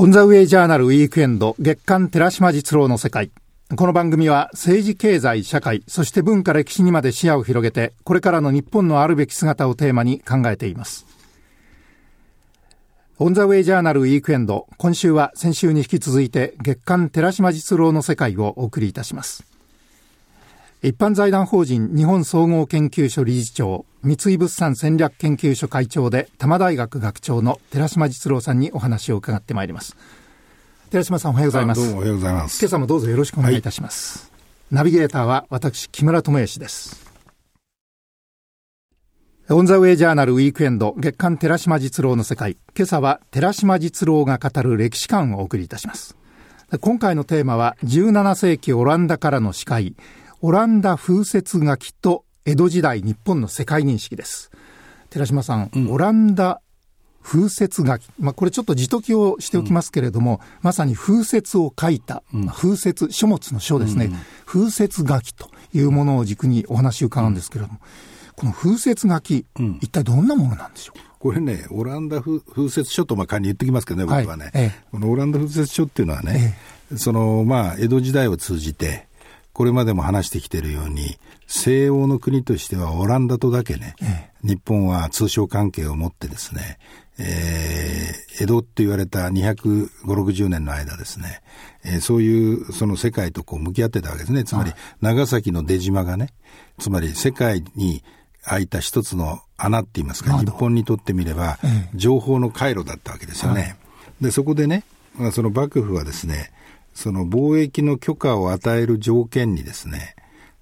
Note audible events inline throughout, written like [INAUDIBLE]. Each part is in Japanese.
オンザウェイジャーナルウィークエンド月刊寺島実郎の世界。この番組は政治経済社会そして文化歴史にまで視野を広げてこれからの日本のあるべき姿をテーマに考えていますオンザウェイジャーナルウィークエンド今週は先週に引き続いて月刊寺島実郎の世界をお送りいたします一般財団法人日本総合研究所理事長三井物産戦略研究所会長で多摩大学学長の寺島実郎さんにお話を伺ってまいります。寺島さんおはようございます。どうもおはようございます。今朝もどうぞよろしくお願いいたします、はい、ナビゲーターは私木村智之です。オンザウェイジャーナルウィークエンド月刊寺島実郎の世界。今朝は寺島実郎が語る歴史観をお送りいたします。今回のテーマは17世紀オランダからの司会オランダ風雪書きと江戸時代日本の世界認識です。寺島さん、うん、オランダ風雪書き、まあ、これちょっと字解きをしておきますけれども、うん、まさに風雪を書いた、うん、風雪書物の書ですね、風雪書きというものを軸にお話を伺うんですけれども、この風雪書き、一体どんなものなんでしょう？これね、オランダ風雪書とまあ仮に言ってきますけどね、僕はね、はいええ、このオランダ風雪書っていうのはね、え、そのまあ江戸時代を通じて、これまでも話してきているように、西欧の国としてはオランダとだけね、ええ、日本は通商関係を持ってですね、えー、江戸って言われた250、60年の間ですね、えー、そういうその世界とこう向き合ってたわけですね。つまり、長崎の出島がね、つまり世界に開いた一つの穴って言いますか、日本にとってみれば、情報の回路だったわけですよね。はい、で、そこでね、その幕府はですね、その貿易の許可を与える条件にですね、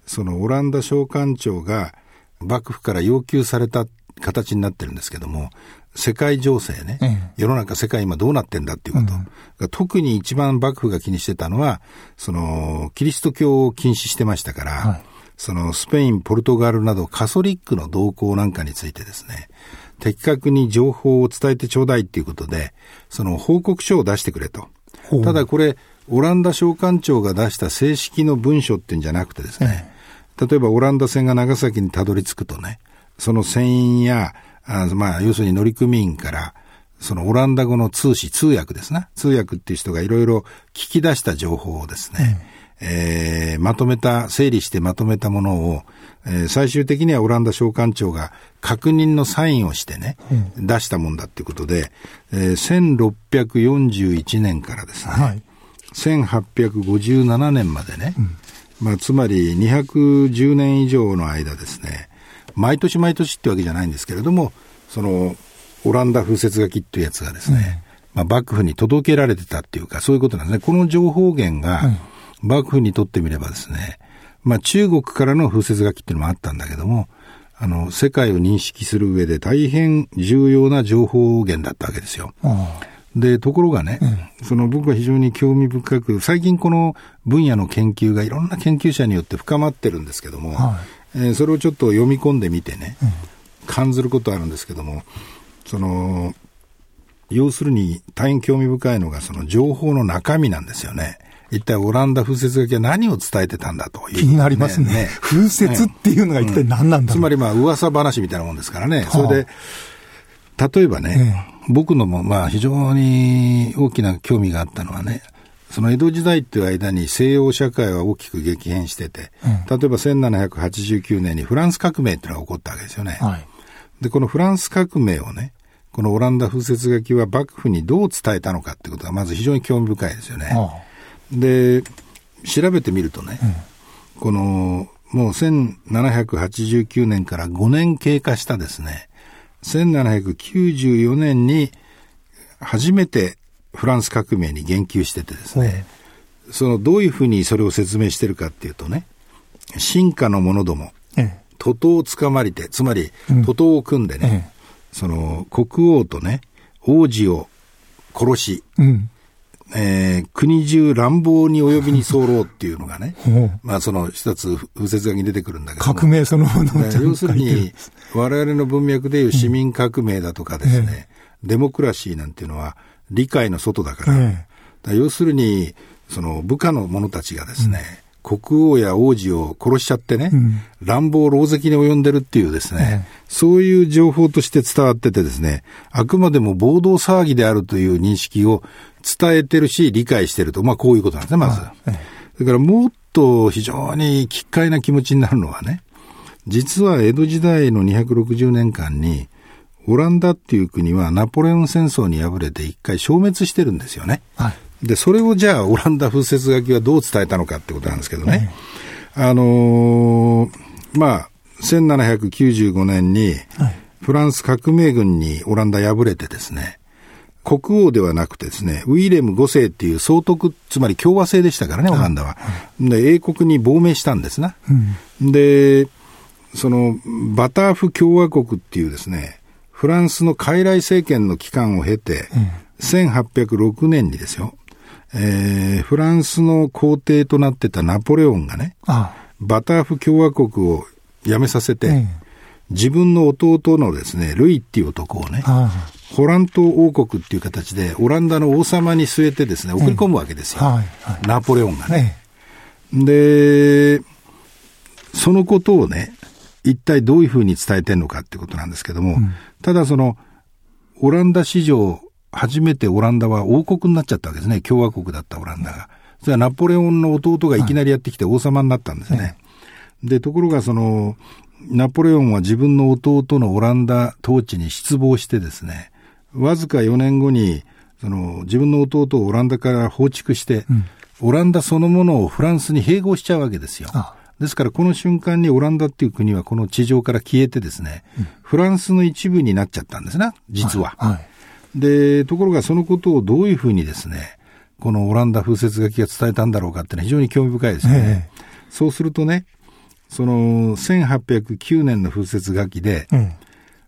そのオランダ商館長が幕府から要求された形になってるんですけども、世界情勢ね、世の中世界今どうなってんだっていうこと、うん、特に一番幕府が気にしてたのは、その、キリスト教を禁止してましたから、はい、そのスペイン、ポルトガルなどカソリックの動向なんかについてですね、的確に情報を伝えてちょうだいっていうことで、その報告書を出してくれと。ただこれ、オランダ商館長が出した正式の文書っていうんじゃなくてですね、例えばオランダ船が長崎にたどり着くとね、その船員や、あまあ、要するに乗組員から、そのオランダ語の通詞、通訳ですね。通訳っていう人がいろいろ聞き出した情報をですね、うん、えー、まとめた、整理してまとめたものを、えー、最終的にはオランダ商館長が確認のサインをしてね、うん、出したもんだっていうことで、えー、1641年からですね、はい1857年までね、うん、まあ、つまり210年以上の間ですね、毎年毎年ってわけじゃないんですけれども、その、オランダ風雪書きっていうやつがですね、うん、まあ、幕府に届けられてたっていうか、そういうことなんですね。この情報源が、幕府にとってみればですね、まあ、中国からの風雪書きっていうのもあったんだけども、あの、世界を認識する上で大変重要な情報源だったわけですよ。で、ところがね、うん、その僕は非常に興味深く、最近この分野の研究がいろんな研究者によって深まってるんですけども、はい、えー、それをちょっと読み込んでみてね、うん、感ずることあるんですけども、その、要するに大変興味深いのがその情報の中身なんですよね。一体オランダ風雪書きは何を伝えてたんだという、ね、気になりますね。ね風雪っていうのが一体何なんだろう、うん、つまりまあ噂話みたいなもんですからね。それで、例えばね、僕のもまあ非常に大きな興味があったのはね、その江戸時代っていう間に西洋社会は大きく激変してて、うん、例えば1789年にフランス革命っていうのが起こったわけですよね。はい、で、このフランス革命をね、このオランダ風雪書きは幕府にどう伝えたのかっていうことがまず非常に興味深いですよね。で、調べてみるとね、うん、このもう1789年から5年経過したですね、1794年に初めてフランス革命に言及しててですね、そのどういうふうにそれを説明してるかっていうとね、進化の者ども、徒党を捕まりて、つまり徒党を組んでね、その国王とね、王子を殺し、うんえー、国中乱暴に及びに候っていうのがね、[LAUGHS] まあその一つ風雪画に出てくるんだけど革命そのもの要するに、我々の文脈でいう市民革命だとかですね、うん、デモクラシーなんていうのは理解の外だから、え要するに、その部下の者たちがですね、うん、国王や王子を殺しちゃってね、うん、乱暴狼藉に及んでるっていうですね、え、そういう情報として伝わっててですね、あくまでも暴動騒ぎであるという認識を伝えてるし、理解してると。まあ、こういうことなんですね、まず。それからもっと非常に奇怪な気持ちになるのはね、実は江戸時代の260年間に、オランダっていう国はナポレオン戦争に敗れて一回消滅してるんですよね。はい、で、それをじゃあオランダ風雪書きはどう伝えたのかってことなんですけどね。あのー、まあ、1795年に、フランス革命軍にオランダ敗れてですね、国王ではなくてですね、ウィレム5世っていう総督、つまり共和制でしたからね、オランダは。で、英国に亡命したんですな。うん、で、その、バターフ共和国っていうですね、フランスの傀儡政権の期間を経て、うん、1806年にですよ、えー、フランスの皇帝となってたナポレオンがね、バターフ共和国を辞めさせて、自分の弟のですね、ルイっていう男をね、ホラン島王国っていう形で、オランダの王様に据えてですね、送り込むわけですよ。はいはい、ナポレオンがね。で、そのことをね、一体どういうふうに伝えてるのかってことなんですけども、うん、ただその、オランダ史上、初めてオランダは王国になっちゃったわけですね。共和国だったオランダが。それはナポレオンの弟がいきなりやってきて王様になったんですね。はい、で、ところがその、ナポレオンは自分の弟のオランダ統治に失望してですね、わずか4年後に、その自分の弟をオランダから放逐して、うん、オランダそのものをフランスに併合しちゃうわけですよ。ですからこの瞬間にオランダっていう国はこの地上から消えてですね、うん、フランスの一部になっちゃったんですね、実は。はいはい、で、ところがそのことをどういうふうにですね、このオランダ風雪書きが伝えたんだろうかっていうのは非常に興味深いですよね。えそうするとね、その1809年の風雪書きで、うん、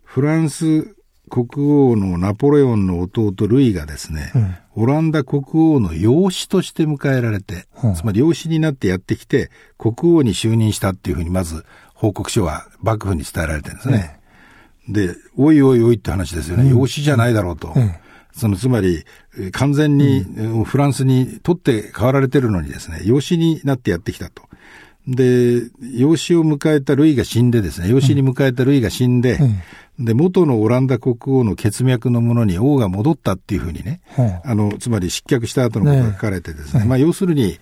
フランス国王のナポレオンの弟ルイがですね、うん、オランダ国王の養子として迎えられて、うん、つまり養子になってやってきて、国王に就任したっていうふうにまず報告書は幕府に伝えられてるんですね。うん、で、おいおいおいって話ですよね。養子じゃないだろうと。そのつまり、完全にフランスに取って代わられてるのにですね、養子になってやってきたと。で、養子を迎えたルイが死んでですね、養子に迎えたルイが死んで、うん、で、元のオランダ国王の血脈のものに王が戻ったっていうふうにね、うん、あの、つまり失脚した後のことが書かれてですね、ねまあ要するに、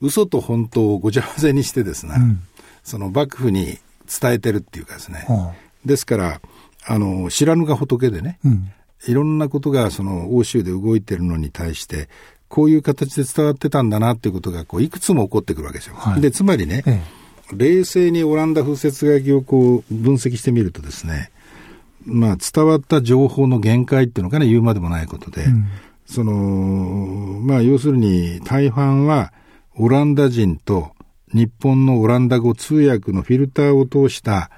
嘘と本当をごちゃ混ぜにしてですね、うん、その幕府に伝えてるっていうかですね、ですから、あの、知らぬが仏でね、いろんなことがその欧州で動いてるのに対して、こういう形で伝わってたんだなっていうことがこういくつも起こってくるわけですよ。はい、でつまりね、ええ、冷静にオランダ風雪書きをこう分析してみるとですね、まあ、伝わった情報の限界っていうのかね言うまでもないことで、うん、そのまあ要するに大半はオランダ人と日本のオランダ語通訳のフィルターを通した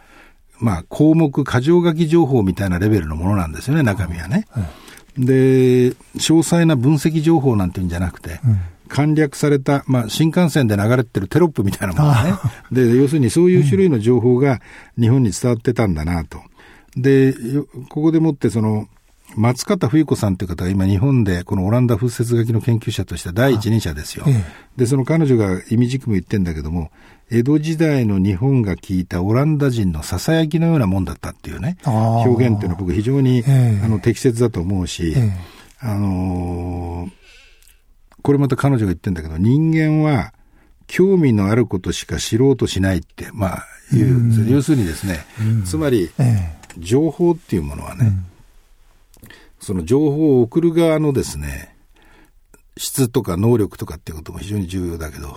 まあ項目箇条書き情報みたいなレベルのものなんですよね中身はね。うんで、詳細な分析情報なんていうんじゃなくて、うん簡略された、まあ、新幹線で流れてるテロップみたいなものね。[LAUGHS] で、要するにそういう種類の情報が日本に伝わってたんだなと。で、ここでもってその、松方冬子さんという方が今日本でこのオランダ風雪書きの研究者として第一人者ですよ。で、その彼女が意味軸も言ってんだけども、江戸時代の日本が聞いたオランダ人の囁きのようなもんだったっていうね、表現っていうのは僕非常に、あの適切だと思うし、あのー、これまた彼女が言ってんだけど、人間は興味のあることしか知ろうとしないって、まあ、いう、要するにですね、つまり、情報っていうものはね、その情報を送る側のですね、質とか能力とかっていうことも非常に重要だけど、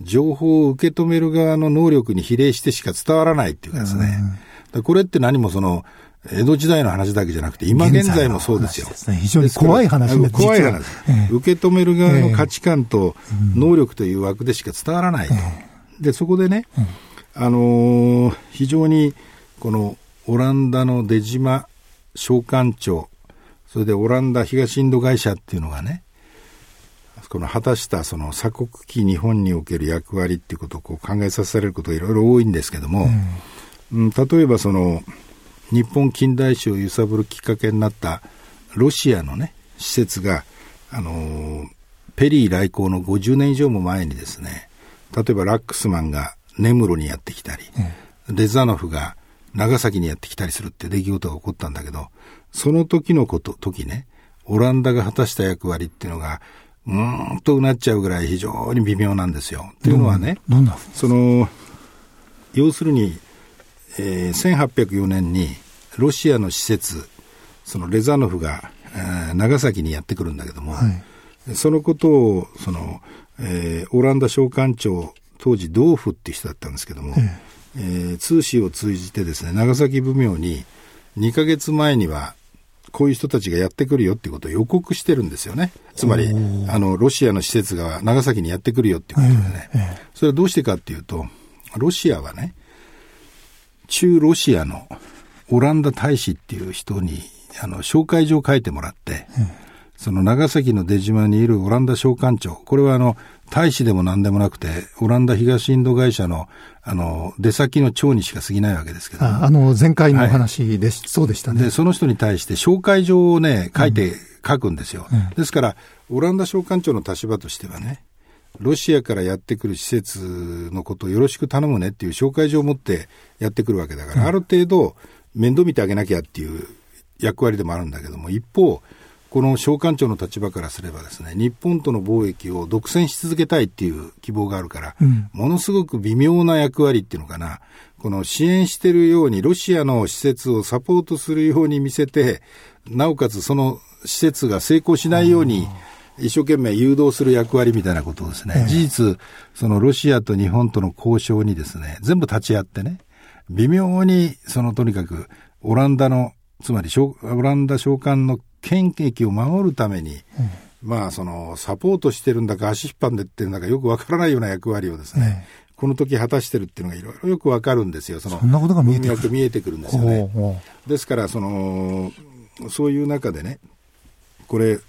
情報を受け止める側の能力に比例してしか伝わらないっていうかですね、これって何もその、江戸時代の話だけじゃなくて、今現在もそうですよ。すね、非常に怖い話です。怖い話、えー、受け止める側の価値観と能力という枠でしか伝わらないと。えー、で、そこでね、あのー、非常にこのオランダの出島商館長、それでオランダ東インド会社っていうのがね、この果たしたその鎖国期日本における役割っていうことをこう考えさせられることがいろいろ多いんですけども、うん、例えばその日本近代史を揺さぶるきっかけになったロシアのね施設があのペリー来航の50年以上も前にですね例えばラックスマンが根室にやってきたり、うん、レザノフが長崎にやってきたりするって出来事が起こったんだけどその時のこと時ねオランダが果たした役割っていうのが、うーんとうなっちゃうぐらい非常に微妙なんですよ。っていうのはね、その、要するに、えー、1804年にロシアの施設、そのレザノフが、えー、長崎にやってくるんだけども、はい、そのことを、その、えー、オランダ商館長、当時、ドーフっていう人だったんですけども、えー、えー、通信を通じてですね、長崎奉行に2ヶ月前には、こういう人たちがやってくるよっていうことを予告してるんですよね。つまり、あの、ロシアの施設が長崎にやってくるよっていうことでね。えーえー、それはどうしてかっていうと、ロシアはね、中ロシアのオランダ大使っていう人に、あの、紹介状を書いてもらって、えーその長崎の出島にいるオランダ商館長、これはあの、大使でも何でもなくて、オランダ東インド会社の、あの、出先の長にしか過ぎないわけですけど。ああの、前回のお話で、はい、そうでしたね。で、その人に対して紹介状をね、書いて、うん、書くんですよ、うん。ですから、オランダ商館長の立場としてはね、ロシアからやってくる施設のことをよろしく頼むねっていう紹介状を持ってやってくるわけだから、うん、ある程度面倒見てあげなきゃっていう役割でもあるんだけども、一方、この商館長の立場からすればですね、日本との貿易を独占し続けたいっていう希望があるから、うん、ものすごく微妙な役割っていうのかな、この支援してるようにロシアの施設をサポートするように見せて、なおかつその施設が成功しないように、一生懸命誘導する役割みたいなことをですね、事実、そのロシアと日本との交渉にですね、全部立ち会ってね、微妙に、そのとにかく、オランダの、つまりオランダ召喚の権益を守るために、うん、まあ、その、サポートしてるんだか足引っ張んでってるんだかよくわからないような役割をですね、ねこの時果たしてるっていうのがいろいろよくわかるんですよ。その、そんなことが見えてくる。見えてくるんですよね。ですから、その、そういう中でね、これ、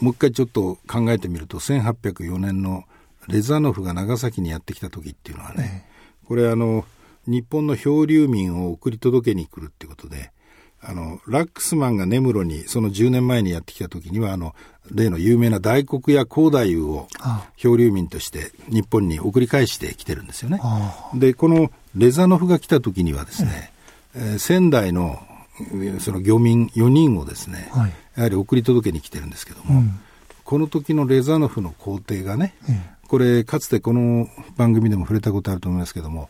もう一回ちょっと考えてみると、1804年のレザノフが長崎にやってきた時っていうのはね、これあの、日本の漂流民を送り届けに来るっていうことで、あの、ラックスマンが根室に、その10年前にやってきた時には、あの、例の有名な大黒や高大夫を漂流民として日本に送り返してきてるんですよね。で、このレザノフが来た時にはですね、えー、仙台のその漁民4人をですね、はい、やはり送り届けに来てるんですけども、うん、この時のレザノフの皇帝がね、うん、これかつてこの番組でも触れたことあると思いますけども、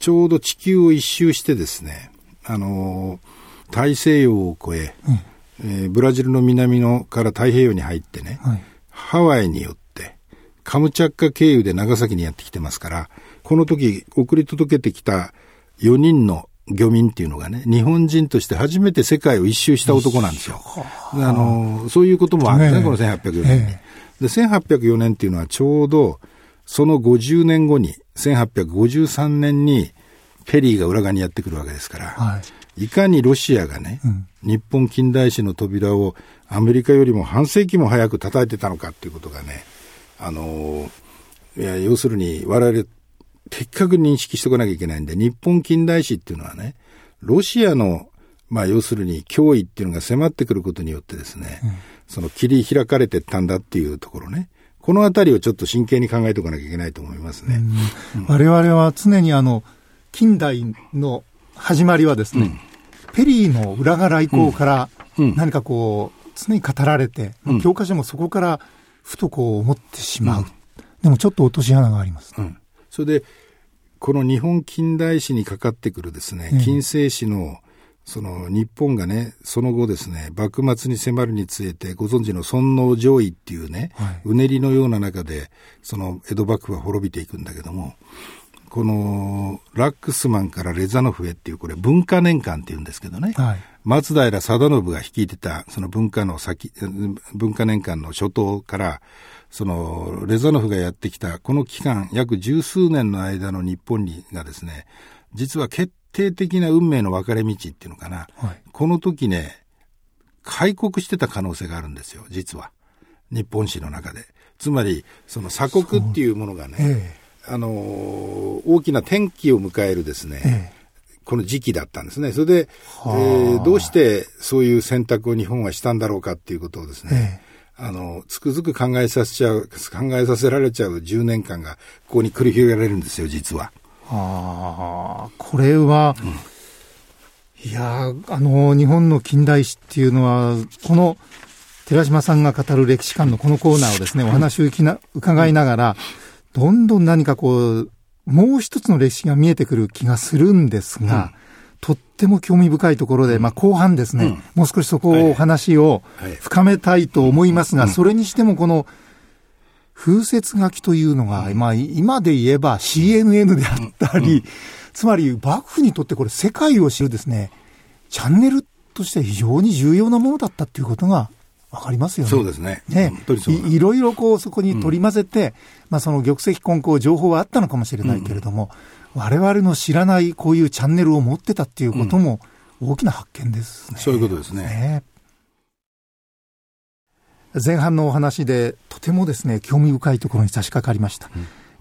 ちょうど地球を一周してですね、あのー大西洋を越え、うん、えー、ブラジルの南のから太平洋に入ってね、はい、ハワイによって、カムチャッカ経由で長崎にやってきてますから、この時送り届けてきた4人の漁民っていうのがね、日本人として初めて世界を一周した男なんですよ。あの、そういうこともあってね、この1804年に。で、1804年っていうのはちょうど、その50年後に、1853年に、ペリーが裏側にやってくるわけですから、はい、いかにロシアがね、うん、日本近代史の扉をアメリカよりも半世紀も早く叩いてたのかっていうことがね、あのいや、要するに我々的確に認識しておかなきゃいけないんで、日本近代史っていうのはね、ロシアの、まあ要するに脅威っていうのが迫ってくることによってですね、うん、その切り開かれてったんだっていうところね、このあたりをちょっと真剣に考えておかなきゃいけないと思いますね。うん、我々は常にあの、近代の始まりはですね、ペリーの裏が来航から何かこう、常に語られて、うん、教科書もそこからふとこう思ってしまう。うん、でもちょっと落とし穴があります。うん、それで、この日本近代史にかかってくるですね、近世史の、その日本がね、その後ですね、幕末に迫るにつれて、ご存知の尊王攘夷っていうね、はい、うねりのような中で、その江戸幕府は滅びていくんだけども、このラックスマンからレザノフへっていう、これ文化年間っていうんですけどね、はい、松平定信が率いてた、その文化の先、文化年間の初頭から、そのレザノフがやってきた、この期間、約十数年の間の日本にがですね、実は決定的な運命の分かれ道っていうのかな、はい、この時ね、開国してた可能性があるんですよ、実は。日本史の中で。つまり、その鎖国っていうものがね、あの大きな転機を迎えるですね、ええ。この時期だったんですね。それで、えー、どうしてそういう選択を日本はしたんだろうかっていうことをですね、ええ、あの、つくづく考えさせちゃう、考えさせられちゃう10年間がここに繰り広げられるんですよ、実は。ああ、これは、うん、いやあの、日本の近代史っていうのは、この寺島さんが語る歴史観のこのコーナーをですね、お話を伺いながら、どんどん何かこう、もう一つの歴史が見えてくる気がするんですが、うん。とっても興味深いところで、まあ、後半ですね、うん、もう少しそこをお話を深めたいと思いますが、それにしてもこの風雪書きというのが、まあ、今で言えば CNN であったり、つまり幕府にとってこれ世界を知るですね、チャンネルとして非常に重要なものだったっていうことがわかりますよね。そうですね。ね。いいろいろこうそこに取り混ぜて、うん、まあその玉石混交情報はあったのかもしれないけれども、うん、我々の知らないこういうチャンネルを持ってたっていうことも大きな発見ですね。そういうことですね。ね。前半のお話でとてもですね興味深いところに差し掛かりました、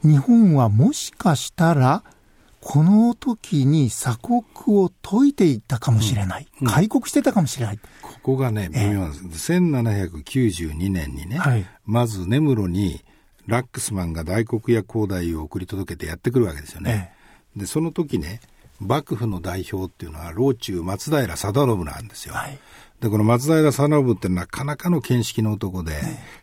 うん、日本はもしかしたらこの時に鎖国を解いていったかもしれない、うん、開国してたかもしれない。ここがね、微妙なんです。えー、1792年にね、はい、まず根室にラックスマンが大黒屋光大を送り届けてやってくるわけですよね。えー、で、その時ね、幕府の代表っていうのは、老中松平定信なんですよ。はい、で、この松平定信ってなかなかの見識の男で、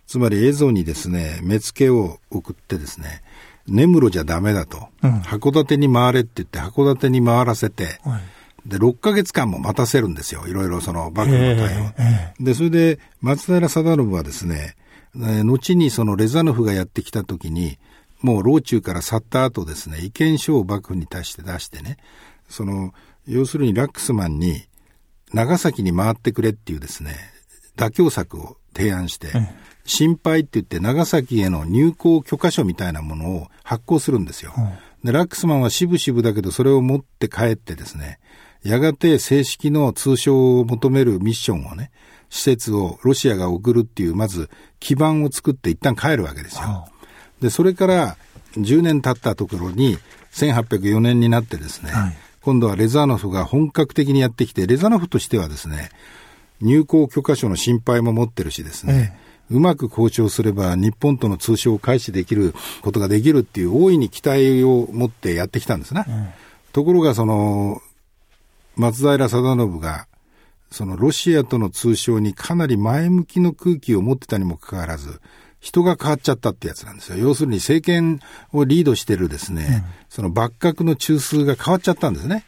つまり蝦夷にですね、目付けを送ってですね、根室じゃダメだと、うん、函館に回れって言って函館に回らせて、はい、で、6ヶ月間も待たせるんですよ。いろいろその幕府の対応。で、それで松平定信はですね、え後にそのレザノフがやってきた時に、もう老中から去った後ですね、意見書を幕府に対して出してね、その、要するにラックスマンに長崎に回ってくれっていうですね、妥協策を提案して、心配って言って長崎への入港許可書みたいなものを発行するんですよ。で、ラックスマンは渋々だけどそれを持って帰ってですね、やがて正式の通称を求めるミッションをね、施設をロシアが送るっていう、まず基盤を作って一旦帰るわけですよ。で、それから10年経ったところに、1804年になってですね、はい、今度はレザノフが本格的にやってきて、レザノフとしてはですね、入港許可書の心配も持ってるしですね、ええうまく交渉すれば日本との通商を開始できることができるっていう大いに期待を持ってやってきたんですね。うん、ところがその松平定信がそのロシアとの通商にかなり前向きの空気を持ってたにもかかわらず、人が変わっちゃったってやつなんですよ。要するに政権をリードしてるですね、うん、その幕閣の中枢が変わっちゃったんですね。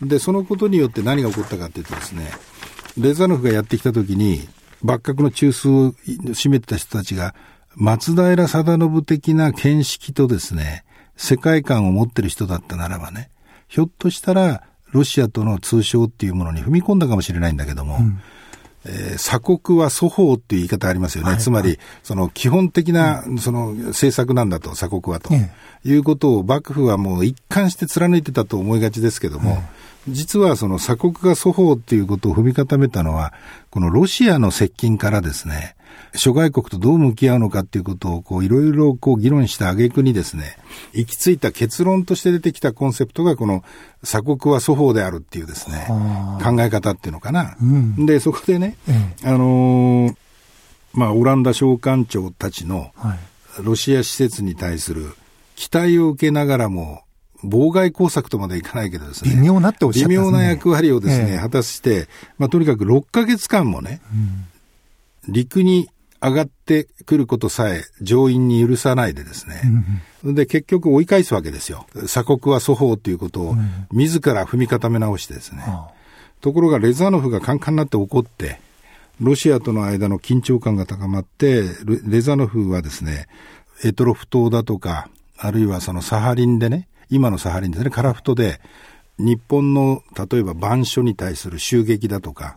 うん、で、そのことによって何が起こったかっていうとですね、レザノフがやってきたときに、幕閣の中枢を占めてた人たちが、松平定信的な見識とですね、世界観を持ってる人だったならばね、ひょっとしたら、ロシアとの通商っていうものに踏み込んだかもしれないんだけども、うん。えー、鎖国は粗法っていう言い方ありますよね。はい、つまり、その基本的な、その政策なんだと、鎖国はと、いうことを幕府はもう一貫して貫いてたと思いがちですけども、実はその鎖国が粗法っていうことを踏み固めたのは、このロシアの接近からですね、諸外国とどう向き合うのかっていうことをこういろいろこう議論した挙句にですね、行き着いた結論として出てきたコンセプトがこの鎖国は粗法であるっていうですね、考え方っていうのかな。うん、で、そこでね、あのー、まあ、オランダ商館長たちのロシア施設に対する期待を受けながらも、妨害工作とまでいかないけどですね。微妙なっておっしゃった、ね、微妙な役割をですね、ええ、果たして、まあ、とにかく6ヶ月間もね、うん、陸に上がってくることさえ上院に許さないでですね、うん、で、結局追い返すわけですよ。鎖国は粗法ということを自ら踏み固め直してですね。うん、ところがレザノフがカンカンになって怒って、ロシアとの間の緊張感が高まって、レザノフはですね、エトロフ島だとか、あるいはそのサハリンでね、今のサハリンですね、カラフトで、日本の例えば板書に対する襲撃だとか、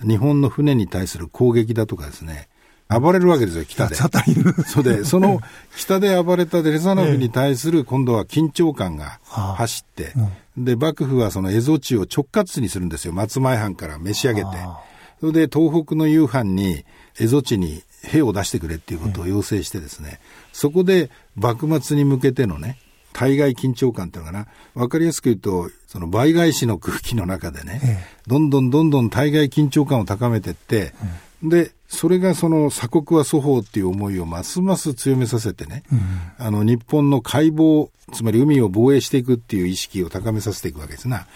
うん、日本の船に対する攻撃だとかですね、暴れるわけですよ、北で。そうで、その [LAUGHS] 北で暴れたレザノフに対する今度は緊張感が走って、で、幕府はその蝦夷地を直轄にするんですよ、松前藩から召し上げて。それで東北の夕飯に蝦夷地に兵を出してくれっていうことを要請してですね、そこで幕末に向けてのね、対外緊張感っていうのかな、わかりやすく言うと、その倍返しの空気の中でね、ええ、どんどんどんどん対外緊張感を高めていって、うん、で、それがその鎖国は粗法っていう思いをますます強めさせてね、うん、あの日本の海防、つまり海を防衛していくっていう意識を高めさせていくわけですな。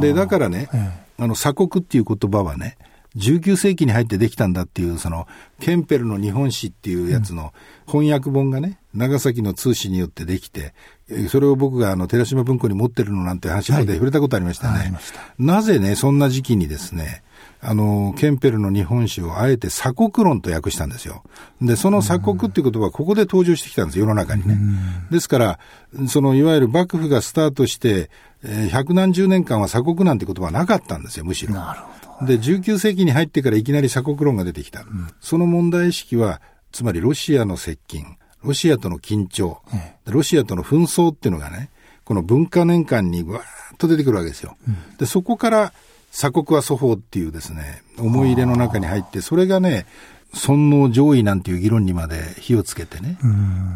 で、だからね、え、あの鎖国っていう言葉はね、19世紀に入ってできたんだっていう、その、ケンペルの日本史っていうやつの翻訳本がね、長崎の通史によってできて、それを僕があの、寺島文庫に持ってるのなんて話で触れたことありましたね。はい、なぜね、そんな時期にですね、あの、ケンペルの日本史をあえて鎖国論と訳したんですよ。で、その鎖国っていう言葉はここで登場してきたんです、世の中にね。ですから、そのいわゆる幕府がスタートして、えー、百何十年間は鎖国なんて言葉はなかったんですよ、むしろ。なるほど。で、19世紀に入ってからいきなり鎖国論が出てきた。うん、その問題意識は、つまりロシアの接近、ロシアとの緊張、うん、ロシアとの紛争っていうのがね、この文化年間にわーっと出てくるわけですよ。うん、で、そこから鎖国は祖法っていうですね、思い入れの中に入って、それがね、尊王上位なんていう議論にまで火をつけてね。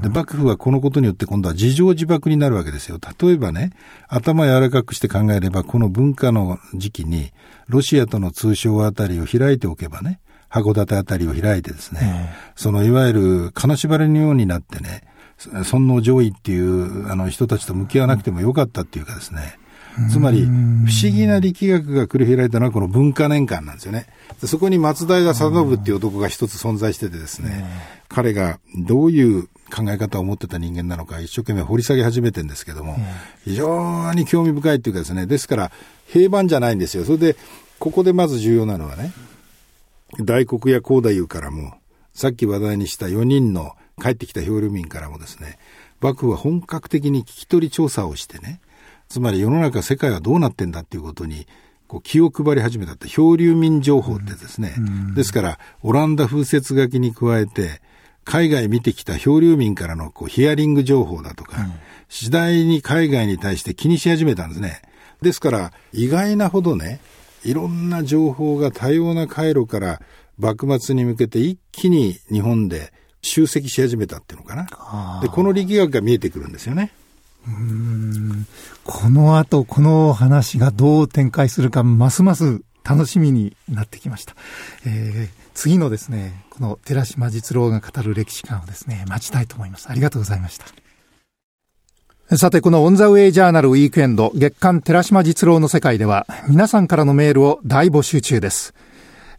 で、幕府はこのことによって今度は自情自爆になるわけですよ。例えばね、頭柔らかくして考えれば、この文化の時期に、ロシアとの通商あたりを開いておけばね、函館あたりを開いてですね、そのいわゆる金縛りのようになってね、尊王上位っていうあの人たちと向き合わなくてもよかったっていうかですね、つまり、不思議な力学が繰り広げたのはこの文化年間なんですよね。そこに松平定信っていう男が一つ存在しててですね、彼がどういう考え方を持ってた人間なのか一生懸命掘り下げ始めてるんですけども、非常に興味深いっていうかですね、ですから平板じゃないんですよ。それで、ここでまず重要なのはね、大黒や高太夫からも、さっき話題にした4人の帰ってきた漂流民からもですね、幕府は本格的に聞き取り調査をしてね、つまり世の中、世界はどうなってんだっていうことに、こう気を配り始めたって漂流民情報ってですね、うん、ですから、オランダ風雪書きに加えて、海外見てきた漂流民からのこうヒアリング情報だとか、うん、次第に海外に対して気にし始めたんですね。ですから、意外なほどね、いろんな情報が多様な回路から幕末に向けて一気に日本で集積し始めたっていうのかな。で、この力学が見えてくるんですよね。この後、この話がどう展開するか、ますます楽しみになってきました。えー、次のですね、この寺島実郎が語る歴史観をですね、待ちたいと思います。ありがとうございました。さて、このオンザウェイジャーナルウィークエンド月間寺島実郎の世界では、皆さんからのメールを大募集中です。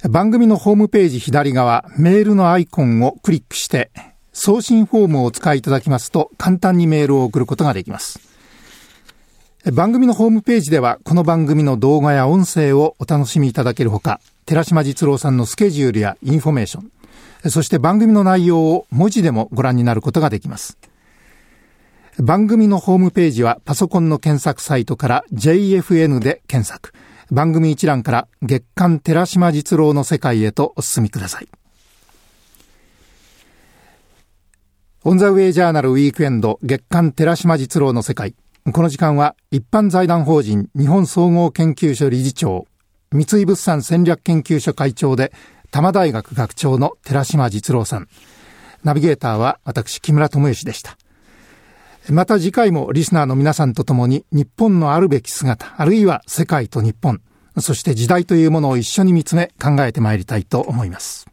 番組のホームページ左側、メールのアイコンをクリックして、送信フォームをお使いいただきますと簡単にメールを送ることができます。番組のホームページではこの番組の動画や音声をお楽しみいただけるほか、寺島実郎さんのスケジュールやインフォメーション、そして番組の内容を文字でもご覧になることができます。番組のホームページはパソコンの検索サイトから JFN で検索。番組一覧から月刊寺島実郎の世界へとお進みください。オンザウェイジャーナルウィークエンド月刊寺島実郎の世界。この時間は一般財団法人日本総合研究所理事長、三井物産戦略研究所会長で多摩大学学長の寺島実郎さん。ナビゲーターは私木村智之でした。また次回もリスナーの皆さんと共に日本のあるべき姿、あるいは世界と日本、そして時代というものを一緒に見つめ考えてまいりたいと思います。